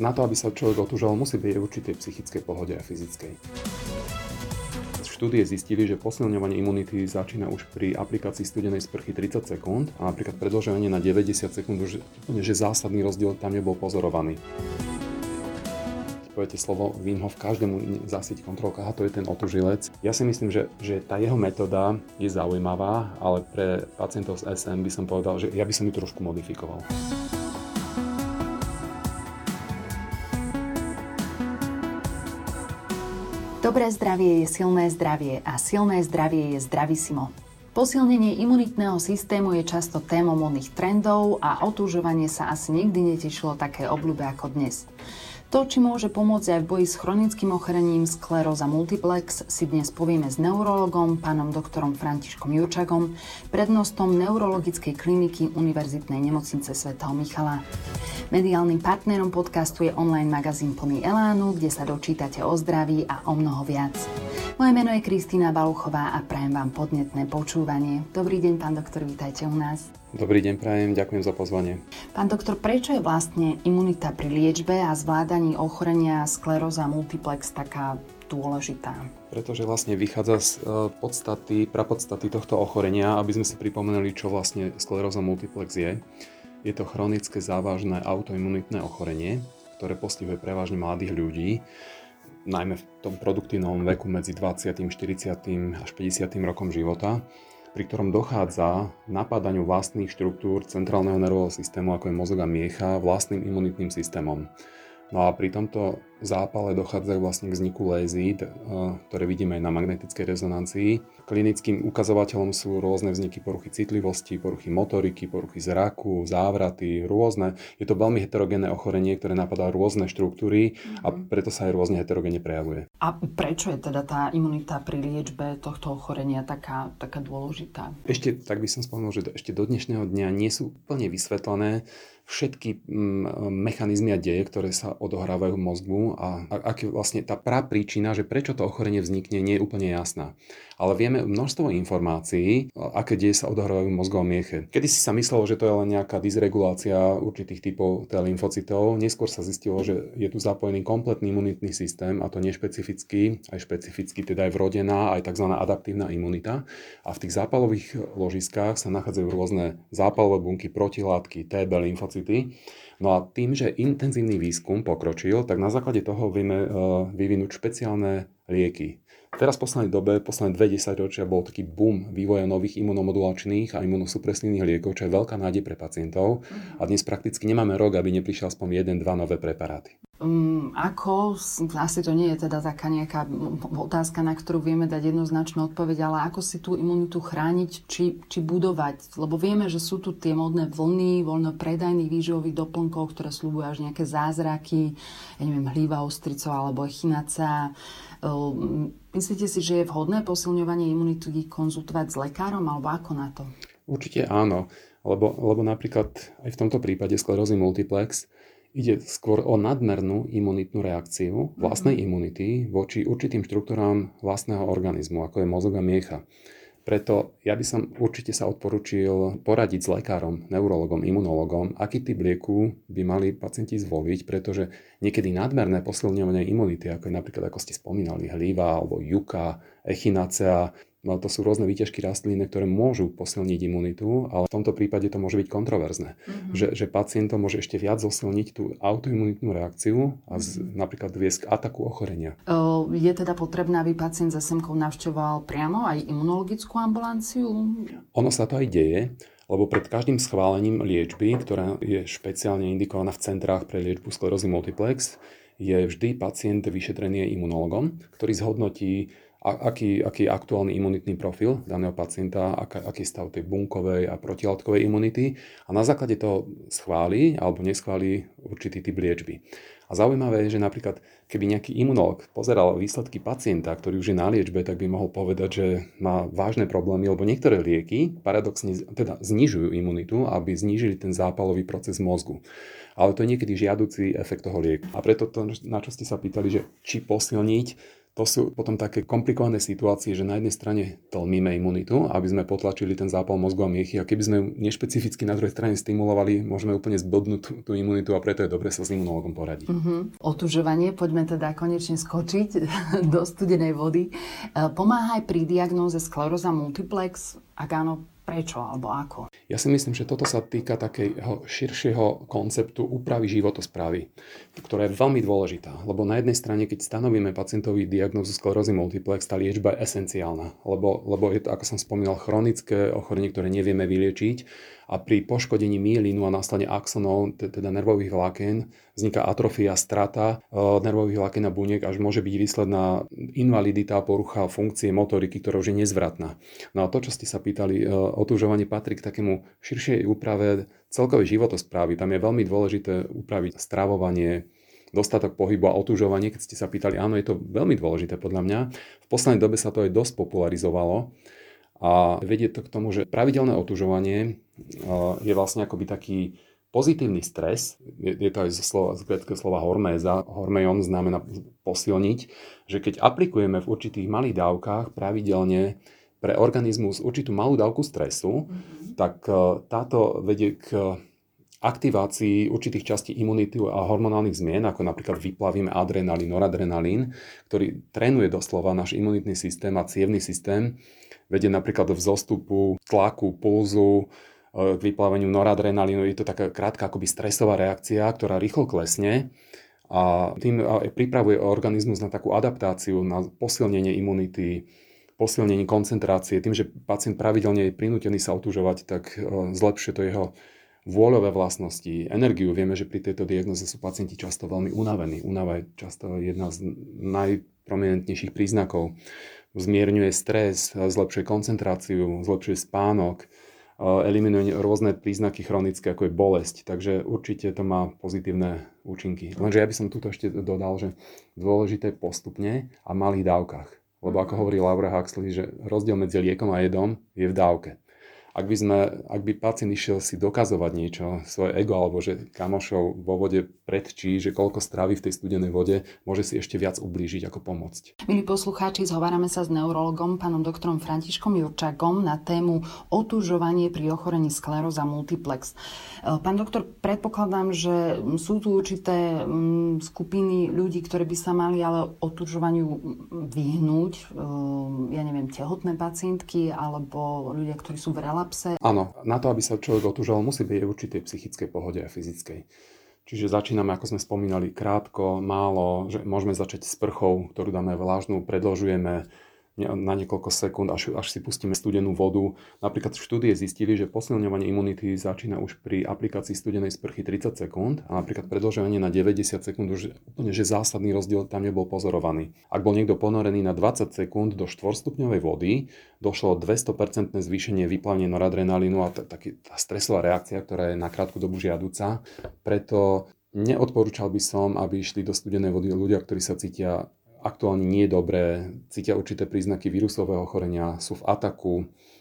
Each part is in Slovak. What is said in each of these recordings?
na to, aby sa človek otužoval, musí byť v určitej psychickej pohode a fyzickej. Štúdie zistili, že posilňovanie imunity začína už pri aplikácii studenej sprchy 30 sekúnd a napríklad predĺženie na 90 sekúnd už že zásadný rozdiel tam nebol pozorovaný poviete slovo Wim Hof každému zasiť kontrolka, a to je ten otužilec. Ja si myslím, že, že tá jeho metóda je zaujímavá, ale pre pacientov s SM by som povedal, že ja by som ju trošku modifikoval. Dobré zdravie je silné zdravie a silné zdravie je zdravisimo. Posilnenie imunitného systému je často témou modných trendov a otúžovanie sa asi nikdy netešilo také obľúbe ako dnes. To, či môže pomôcť aj v boji s chronickým ochorením skleróza multiplex, si dnes povieme s neurologom, pánom doktorom Františkom Jurčagom, prednostom neurologickej kliniky Univerzitnej nemocnice svätého Michala. Mediálnym partnerom podcastu je online magazín plný Elánu, kde sa dočítate o zdraví a o mnoho viac. Moje meno je Kristýna Baluchová a prajem vám podnetné počúvanie. Dobrý deň, pán doktor, vítajte u nás. Dobrý deň, prajem, ďakujem za pozvanie. Pán doktor, prečo je vlastne imunita pri liečbe a zvládaní ochorenia skleróza multiplex taká dôležitá? Pretože vlastne vychádza z e, podstaty, prapodstaty tohto ochorenia, aby sme si pripomenuli, čo vlastne skleróza multiplex je. Je to chronické závažné autoimunitné ochorenie, ktoré postihuje prevažne mladých ľudí, najmä v tom produktívnom veku medzi 20., 40. až 50. rokom života pri ktorom dochádza k napádaniu vlastných štruktúr centrálneho nervového systému, ako je mozog a miecha, vlastným imunitným systémom. No a pri tomto zápale dochádza vlastne k vzniku lézy, ktoré vidíme aj na magnetickej rezonancii. Klinickým ukazovateľom sú rôzne vzniky poruchy citlivosti, poruchy motoriky, poruchy zraku, závraty, rôzne. Je to veľmi heterogénne ochorenie, ktoré napadá rôzne štruktúry a mhm. preto sa aj rôzne heterogénne prejavuje. A prečo je teda tá imunita pri liečbe tohto ochorenia taká, taká dôležitá? Ešte, tak by som spomenul, že ešte do dnešného dňa nie sú úplne vysvetlené všetky mm, mechanizmy a deje, ktoré sa odohrávajú v mozgu a, aký vlastne tá príčina, že prečo to ochorenie vznikne, nie je úplne jasná ale vieme množstvo informácií, aké deje sa odohrávajú v mozgovom mieche. Kedy si sa myslelo, že to je len nejaká dysregulácia určitých typov T lymfocytov, neskôr sa zistilo, že je tu zapojený kompletný imunitný systém a to nešpecifický, aj špecificky, teda aj vrodená, aj tzv. adaptívna imunita. A v tých zápalových ložiskách sa nachádzajú rôzne zápalové bunky, protilátky, TB lymfocyty. No a tým, že intenzívny výskum pokročil, tak na základe toho vieme uh, vyvinúť špeciálne lieky. Teraz v poslednej dobe, posledné 20 ročia bol taký boom vývoja nových imunomodulačných a imunosupresívnych liekov, čo je veľká nádej pre pacientov. A dnes prakticky nemáme rok, aby neprišiel aspoň jeden, dva nové preparáty. Um, ako, asi to nie je teda taká nejaká otázka, na ktorú vieme dať jednoznačnú odpoveď, ale ako si tú imunitu chrániť, či, či budovať? Lebo vieme, že sú tu tie modné vlny voľnopredajných výživových doplnkov, ktoré slúbujú až nejaké zázraky, ja neviem, hlíva ostricov alebo echinaca. Um, myslíte si, že je vhodné posilňovanie imunity konzultovať s lekárom alebo ako na to? Určite áno, lebo, lebo napríklad aj v tomto prípade sklerózy multiplex Ide skôr o nadmernú imunitnú reakciu vlastnej mm-hmm. imunity voči určitým štruktúram vlastného organizmu, ako je mozog a miecha. Preto ja by som určite sa odporučil poradiť s lekárom, neurologom, imunologom, aký typ lieku by mali pacienti zvoliť, pretože niekedy nadmerné posilňovanie imunity, ako je napríklad, ako ste spomínali, hlíva alebo juka, echinacea, No to sú rôzne výťažky rastlín, ktoré môžu posilniť imunitu, ale v tomto prípade to môže byť kontroverzné. Mm-hmm. Že, že pacient to môže ešte viac zosilniť tú autoimunitnú reakciu a z, mm-hmm. napríklad viesť k ataku ochorenia. Je teda potrebné, aby pacient za semkou navštevoval priamo aj imunologickú ambulanciu? Ono sa to aj deje, lebo pred každým schválením liečby, ktorá je špeciálne indikovaná v centrách pre liečbu sklerózy multiplex, je vždy pacient vyšetrený imunologom, ktorý zhodnotí aký, aký je aktuálny imunitný profil daného pacienta, aká, aký stav tej bunkovej a protilátkovej imunity a na základe toho schváli alebo neschváli určitý typ liečby. A zaujímavé je, že napríklad keby nejaký imunolog pozeral výsledky pacienta, ktorý už je na liečbe, tak by mohol povedať, že má vážne problémy, lebo niektoré lieky paradoxne teda znižujú imunitu, aby znížili ten zápalový proces mozgu. Ale to je niekedy žiaducí efekt toho lieku. A preto to, na čo ste sa pýtali, že či posilniť, to sú potom také komplikované situácie, že na jednej strane tlmíme imunitu, aby sme potlačili ten zápal mozgu a miechy a keby sme ju nešpecificky na druhej strane stimulovali, môžeme úplne zbodnúť tú, tú imunitu a preto je dobre sa s imunologom poradiť. Uh-huh. Otužovanie, poďme teda konečne skočiť do studenej vody. E, pomáha aj pri diagnóze skleróza multiplex? Ak áno, prečo alebo ako? Ja si myslím, že toto sa týka takého širšieho konceptu úpravy životosprávy, ktorá je veľmi dôležitá, lebo na jednej strane, keď stanovíme pacientovi diagnózu sklerózy multiplex, tá liečba je esenciálna, lebo, lebo je to, ako som spomínal, chronické ochorenie, ktoré nevieme vyliečiť a pri poškodení myelínu a následne axonov, teda nervových vlákien, vzniká atrofia, strata e, nervových vlákien a buniek, až môže byť výsledná invalidita, porucha funkcie motoriky, ktorá už je nezvratná. No a to, čo ste sa pýtali, e, otužovanie patrí k takému širšej úprave celkovej životosprávy. Tam je veľmi dôležité upraviť stravovanie, dostatok pohybu a otužovanie, keď ste sa pýtali, áno, je to veľmi dôležité podľa mňa. V poslednej dobe sa to aj dosť popularizovalo a vedie to k tomu, že pravidelné otužovanie je vlastne akoby taký pozitívny stres, je, je to aj zo slova, z greckého slova horméza, hormejon znamená posilniť, že keď aplikujeme v určitých malých dávkach pravidelne pre organizmus určitú malú dávku stresu, mm-hmm. tak táto vedie k aktivácii určitých častí imunity a hormonálnych zmien, ako napríklad vyplavíme adrenalín, noradrenalín, ktorý trénuje doslova náš imunitný systém a cievný systém vedie napríklad do vzostupu tlaku, pulzu, e, k vyplávaniu noradrenalínu. Je to taká krátka akoby stresová reakcia, ktorá rýchlo klesne a tým pripravuje organizmus na takú adaptáciu, na posilnenie imunity, posilnenie koncentrácie. Tým, že pacient pravidelne je prinútený sa otužovať, tak e, zlepšuje to jeho vôľové vlastnosti, energiu. Vieme, že pri tejto diagnoze sú pacienti často veľmi unavení. Únava je často jedna z najprominentnejších príznakov zmierňuje stres, zlepšuje koncentráciu, zlepšuje spánok, eliminuje rôzne príznaky chronické, ako je bolesť. Takže určite to má pozitívne účinky. Lenže ja by som tuto ešte dodal, že dôležité postupne a malých dávkach. Lebo ako hovorí Laura Huxley, že rozdiel medzi liekom a jedom je v dávke ak by, sme, ak by pacient išiel si dokazovať niečo, svoje ego, alebo že kamošov vo vode predčí, že koľko stráví v tej studenej vode, môže si ešte viac ublížiť ako pomôcť. Milí poslucháči, zhovárame sa s neurologom, pánom doktorom Františkom Jurčakom na tému otužovanie pri ochorení skleróza multiplex. E, pán doktor, predpokladám, že sú tu určité mm, skupiny ľudí, ktoré by sa mali ale otužovaniu vyhnúť. E, ja neviem, tehotné pacientky alebo ľudia, ktorí sú v relapse? Áno, na to, aby sa človek otužoval, musí byť aj určitej psychickej pohode a fyzickej. Čiže začíname, ako sme spomínali, krátko, málo, že môžeme začať s prchou, ktorú dáme vlážnu, predložujeme, na niekoľko sekúnd, až, až si pustíme studenú vodu. Napríklad štúdie zistili, že posilňovanie imunity začína už pri aplikácii studenej sprchy 30 sekúnd a napríklad predlžovanie na 90 sekúnd už úplne, že zásadný rozdiel tam nebol pozorovaný. Ak bol niekto ponorený na 20 sekúnd do 4-stupňovej vody, došlo 200% zvýšenie vyplavenia noradrenalínu a t- taký, tá stresová reakcia, ktorá je na krátku dobu žiaduca. Preto Neodporúčal by som, aby išli do studenej vody ľudia, ktorí sa cítia aktuálne nie je dobré, cítia určité príznaky vírusového ochorenia, sú v ataku,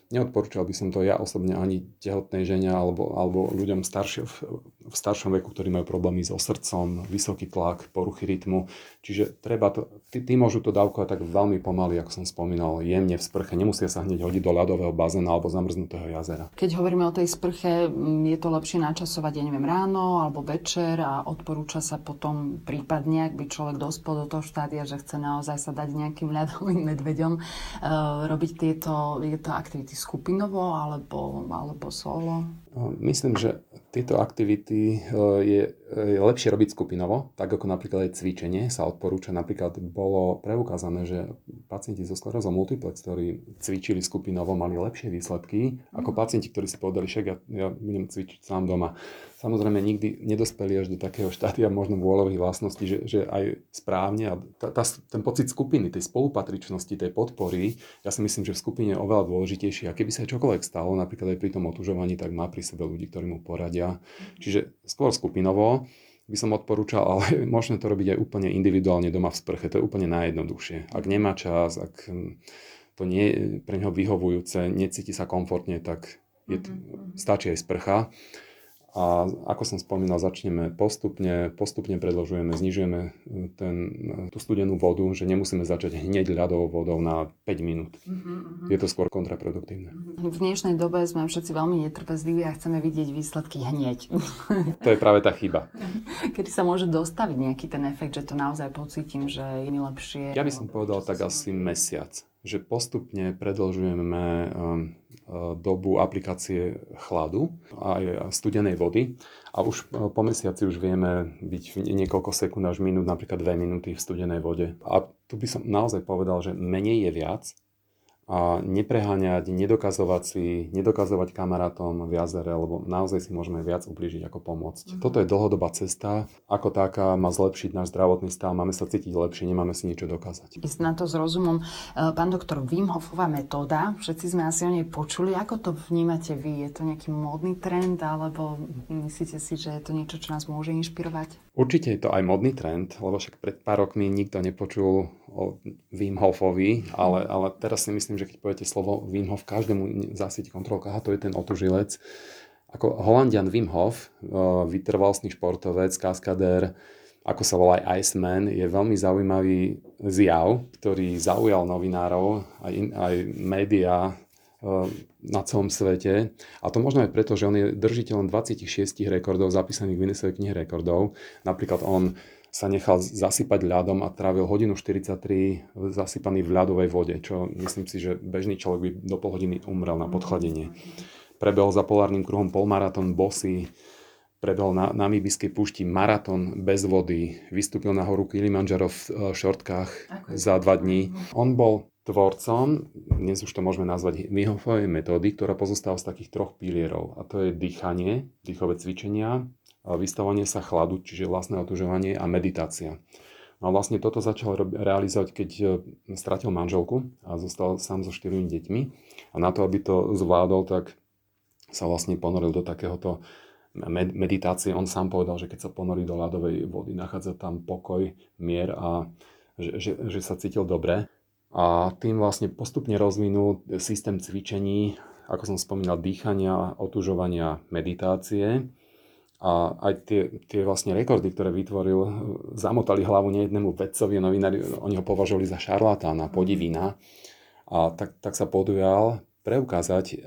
Neodporúčal by som to ja osobne ani tehotnej žene alebo, alebo ľuďom staršie, v, v staršom veku, ktorí majú problémy so srdcom, vysoký tlak, poruchy rytmu. Čiže treba to, tí, tí môžu to dávkovať tak veľmi pomaly, ako som spomínal, jemne v sprche. Nemusia sa hneď hodiť do ľadového bazéna alebo zamrznutého jazera. Keď hovoríme o tej sprche, je to lepšie načasovať, ja neviem, ráno alebo večer a odporúča sa potom prípadne, ak by človek dospel do toho štádia, že chce naozaj sa dať nejakým ľadovým medveďom, uh, robiť tieto, tieto aktivity skupinovo alebo, alebo solo? Myslím, že tieto aktivity e, je, je lepšie robiť skupinovo, tak ako napríklad aj cvičenie sa odporúča. Napríklad bolo preukázané, že pacienti so sklerózou multiplex, ktorí cvičili skupinovo, mali lepšie výsledky ako mhm. pacienti, ktorí si povedali, že ja, ja budem cvičiť sám doma. Samozrejme, nikdy nedospeli až do takého štádia možno vôľových vlastností, že, že aj správne a tá, tá, ten pocit skupiny, tej spolupatričnosti, tej podpory, ja si myslím, že v skupine je oveľa dôležitejší. A keby sa aj čokoľvek stalo, napríklad aj pri tom otužovaní, tak má pri sebe ľudí, ktorí mu poradia. Čiže skôr skupinovo by som odporúčal, ale možno to robiť aj úplne individuálne doma v sprche. To je úplne najjednoduchšie. Ak nemá čas, ak hm, to nie je pre neho vyhovujúce, necíti sa komfortne, tak je, mm-hmm. stačí aj sprcha. A ako som spomínal, začneme postupne, postupne predložujeme, znižujeme e, ten, e, tú studenú vodu, že nemusíme začať hneď ľadovou vodou na 5 minút. Uh-huh, uh-huh. Je to skôr kontraproduktívne. V dnešnej dobe sme všetci veľmi netrpezliví a chceme vidieť výsledky hneď. To je práve tá chyba. Kedy sa môže dostaviť nejaký ten efekt, že to naozaj pocítim, že je mi lepšie? Ja by som povedal tak asi mesiac že postupne predlžujeme uh, dobu aplikácie chladu a studenej vody a už uh, po mesiaci už vieme byť niekoľko sekúnd až minút, napríklad 2 minúty v studenej vode. A tu by som naozaj povedal, že menej je viac a nepreháňať, nedokazovať si, nedokazovať kamarátom v jazere, lebo naozaj si môžeme viac ublížiť ako pomôcť. Mm-hmm. Toto je dlhodobá cesta, ako taká má zlepšiť náš zdravotný stav, máme sa cítiť lepšie, nemáme si niečo dokázať. Ísť na to s rozumom. E, pán doktor, Wim Hofová metóda, všetci sme asi o nej počuli. Ako to vnímate vy? Je to nejaký módny trend, alebo myslíte si, že je to niečo, čo nás môže inšpirovať? Určite je to aj modný trend, lebo však pred pár rokmi nikto nepočul o Wim Hofovi, ale, ale teraz si myslím, že keď poviete slovo Wim Hof, každému zasvieti kontrolka, aha, to je ten otužilec. Ako Holandian Wim Hof, eh, vytrvalostný športovec, kaskadér, ako sa volá aj Iceman, je veľmi zaujímavý zjav, ktorý zaujal novinárov, aj, aj médiá eh, na celom svete. A to možno aj preto, že on je držiteľom 26 rekordov zapísaných v Guinnessovej knihe rekordov. Napríklad on sa nechal zasypať ľadom a trávil hodinu 43 zasypaný v ľadovej vode, čo myslím si, že bežný človek by do pol hodiny umrel na podchladenie. Prebehol za polárnym kruhom polmaratón bosy, prebehol na Namibijskej púšti maratón bez vody, vystúpil na horu Kilimanjaro v e, šortkách za dva dní. On bol tvorcom, dnes už to môžeme nazvať Vyhofovej metódy, ktorá pozostáva z takých troch pilierov. A to je dýchanie, dýchové cvičenia, vystavovanie sa chladu, čiže vlastné otužovanie a meditácia. No a vlastne toto začal realizovať, keď e, stratil manželku a zostal sám so štyrmi deťmi. A na to, aby to zvládol, tak sa vlastne ponoril do takéhoto meditácie. On sám povedal, že keď sa ponorí do ľadovej vody, nachádza tam pokoj, mier a že, že, že sa cítil dobre. A tým vlastne postupne rozvinul systém cvičení, ako som spomínal, dýchania, otužovania, meditácie a aj tie, tie vlastne rekordy, ktoré vytvoril, zamotali hlavu nejednému vedcovi, novinári, oni ho považovali za šarlatána, podivina. A tak, tak sa podujal preukázať e,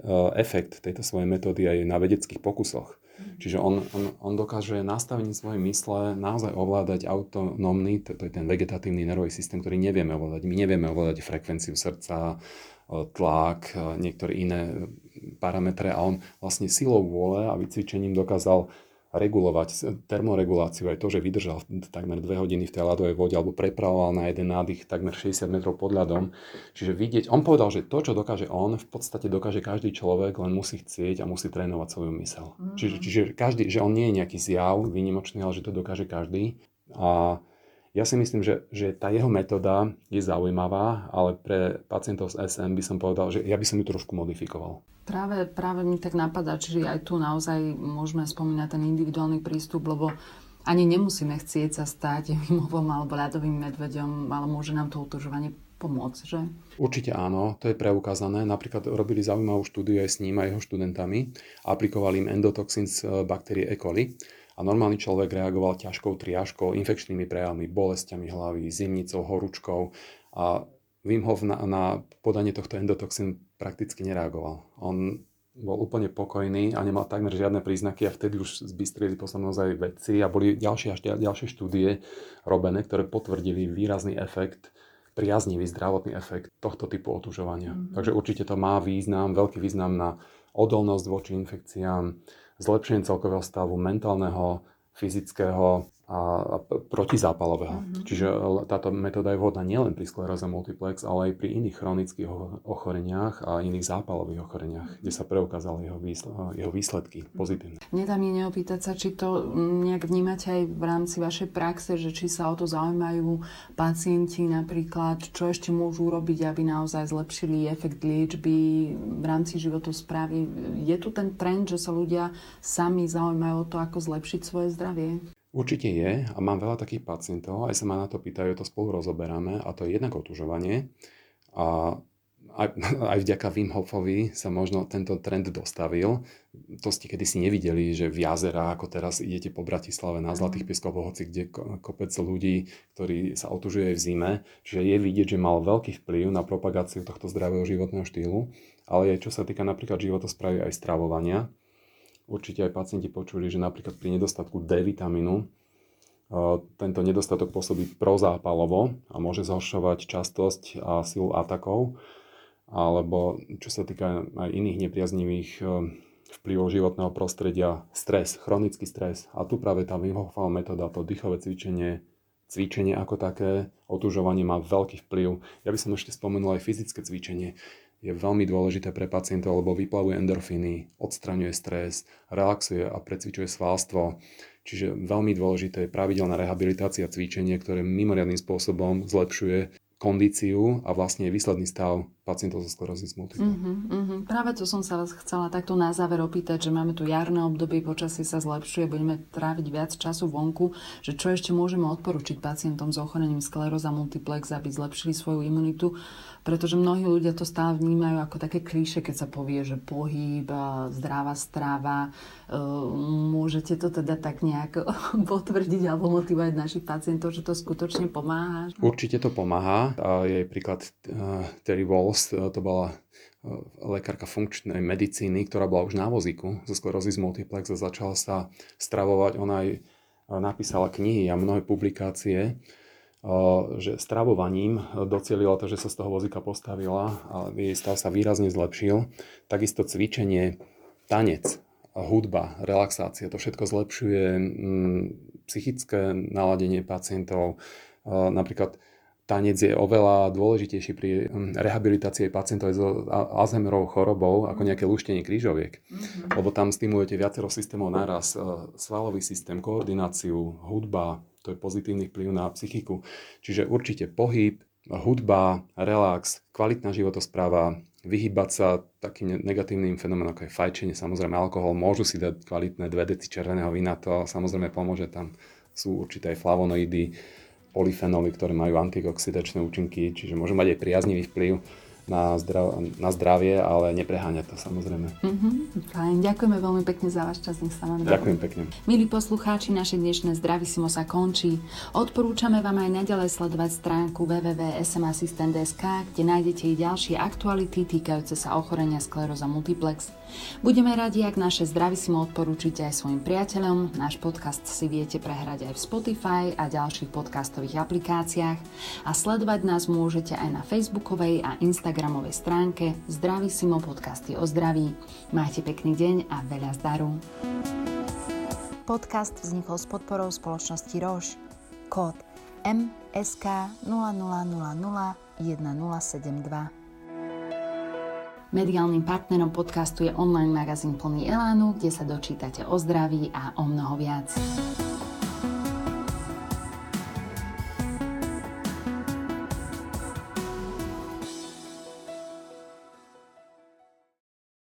efekt tejto svojej metódy aj na vedeckých pokusoch. Čiže on, on, on dokáže nastavením svojej mysle naozaj ovládať autonómny, to, to je ten vegetatívny nervový systém, ktorý nevieme ovládať. My nevieme ovládať frekvenciu srdca, e, tlak, e, niektoré iné parametre a on vlastne silou vôle a vycvičením dokázal regulovať termoreguláciu, aj to, že vydržal takmer 2 hodiny v tej ľadovej vode alebo prepravoval na jeden nádych takmer 60 metrov pod ľadom. Čiže vidieť, on povedal, že to, čo dokáže on, v podstate dokáže každý človek, len musí chcieť a musí trénovať svoju mysel. Mm-hmm. Čiže, čiže každý, že on nie je nejaký zjav výnimočný, ale že to dokáže každý. A ja si myslím, že, že tá jeho metóda je zaujímavá, ale pre pacientov s SM by som povedal, že ja by som ju trošku modifikoval. Práve, práve mi tak napadá, čiže aj tu naozaj môžeme spomínať ten individuálny prístup, lebo ani nemusíme chcieť sa stať mimovom alebo ľadovým medveďom, ale môže nám to utužovanie pomôcť, že? Určite áno, to je preukázané. Napríklad robili zaujímavú štúdiu aj s ním a jeho študentami. Aplikovali im endotoxín z e, baktérie E. coli a normálny človek reagoval ťažkou triažkou, infekčnými prejavmi, bolestiami hlavy, zimnicou, horúčkou a Wim Hof na, na podanie tohto endotoxínu prakticky nereagoval. On bol úplne pokojný a nemal takmer žiadne príznaky a vtedy už zbystrili poslednosť aj vedci a boli ďalšie až ďalšie štúdie robené, ktoré potvrdili výrazný efekt, priaznivý zdravotný efekt tohto typu otužovania. Mm-hmm. Takže určite to má význam, veľký význam na odolnosť voči infekciám, zlepšenie celkového stavu mentálneho, fyzického a protizápalového. Uh-huh. Čiže táto metóda je vhodná nielen pri skleróze multiplex, ale aj pri iných chronických ochoreniach a iných zápalových ochoreniach, uh-huh. kde sa preukázali jeho, jeho výsledky pozitívne. Nedá mi neopýtať sa, či to nejak vnímate aj v rámci vašej praxe, že či sa o to zaujímajú pacienti napríklad, čo ešte môžu urobiť, aby naozaj zlepšili efekt liečby v rámci životosprávy. Je tu ten trend, že sa ľudia sami zaujímajú o to, ako zlepšiť svoje zdravie? Určite je a mám veľa takých pacientov, aj sa ma na to pýtajú, to spolu rozoberáme a to je jednak otužovanie a aj, aj vďaka Wim Hofovi sa možno tento trend dostavil. To ste kedysi nevideli, že v jazera, ako teraz idete po Bratislave na Zlatých pieskoch, hoci kde kopec ľudí, ktorí sa otužuje v zime. Čiže je vidieť, že mal veľký vplyv na propagáciu tohto zdravého životného štýlu. Ale čo sa týka napríklad životosprávy aj stravovania, určite aj pacienti počuli, že napríklad pri nedostatku D vitamínu tento nedostatok pôsobí prozápalovo a môže zhoršovať častosť a silu atakov alebo čo sa týka aj iných nepriaznivých eh, vplyvov životného prostredia, stres, chronický stres. A tu práve tá Wim metóda, to dýchové cvičenie, cvičenie ako také, otužovanie má veľký vplyv. Ja by som ešte spomenul aj fyzické cvičenie. Je veľmi dôležité pre pacientov, lebo vyplavuje endorfíny, odstraňuje stres, relaxuje a precvičuje svalstvo. Čiže veľmi dôležité je pravidelná rehabilitácia cvičenie, ktoré mimoriadným spôsobom zlepšuje kondíciu a vlastne výsledný stav pacientov so sklerózis multiple. Uh-huh, uh-huh. Práve to som sa vás chcela takto na záver opýtať, že máme tu jarné obdobie, počasie sa zlepšuje, budeme tráviť viac času vonku, že čo ešte môžeme odporučiť pacientom s ochorením skleróza multiplex, aby zlepšili svoju imunitu pretože mnohí ľudia to stále vnímajú ako také klíše, keď sa povie, že pohyb, zdravá strava. E, môžete to teda tak nejak potvrdiť alebo motivovať našich pacientov, že to skutočne pomáha? Určite to pomáha. A je príklad e, Terry Walls, e, to bola lekárka funkčnej medicíny, ktorá bola už na vozíku zo sklerózis multiplex a začala sa stravovať. Ona aj napísala knihy a mnohé publikácie že stravovaním docielila to, že sa z toho vozíka postavila a jej stav sa výrazne zlepšil. Takisto cvičenie, tanec, hudba, relaxácia, to všetko zlepšuje mm, psychické naladenie pacientov. Napríklad tanec je oveľa dôležitejší pri mm, rehabilitácii pacientov s Alzheimerovou chorobou ako nejaké luštenie krížoviek. Mm-hmm. Lebo tam stimulujete viacero systémov naraz. Svalový systém, koordináciu, hudba, to je pozitívny vplyv na psychiku. Čiže určite pohyb, hudba, relax, kvalitná životospráva, vyhybať sa takým negatívnym fenoménom, ako je fajčenie, samozrejme alkohol, môžu si dať kvalitné dve deci červeného vína, to samozrejme pomôže, tam sú určité aj flavonoidy, polyfenoly, ktoré majú antioxidačné účinky, čiže môžu mať aj priaznivý vplyv na, zdrav, na zdravie, ale nepreháňať to samozrejme. Mm-hmm, fajn, ďakujeme veľmi pekne za váš čas, nech sa vám Ďakujem pekne. Milí poslucháči, naše dnešné Zdravisimo sa končí. Odporúčame vám aj naďalej sledovať stránku www.smassistent.sk, kde nájdete i ďalšie aktuality týkajúce sa ochorenia skleróza multiplex. Budeme radi, ak naše Zdravisimo odporúčite aj svojim priateľom. Náš podcast si viete prehrať aj v Spotify a ďalších podcastových aplikáciách a sledovať nás môžete aj na Facebookovej a Instagramovej stránke Zdravisimo podcasty o zdraví. Máte pekný deň a veľa zdaru. Podcast vznikol s podporou spoločnosti Roš. Kód MSK 0000 1072. Mediálnym partnerom podcastu je online magazín plný Elánu, kde sa dočítate o zdraví a o mnoho viac.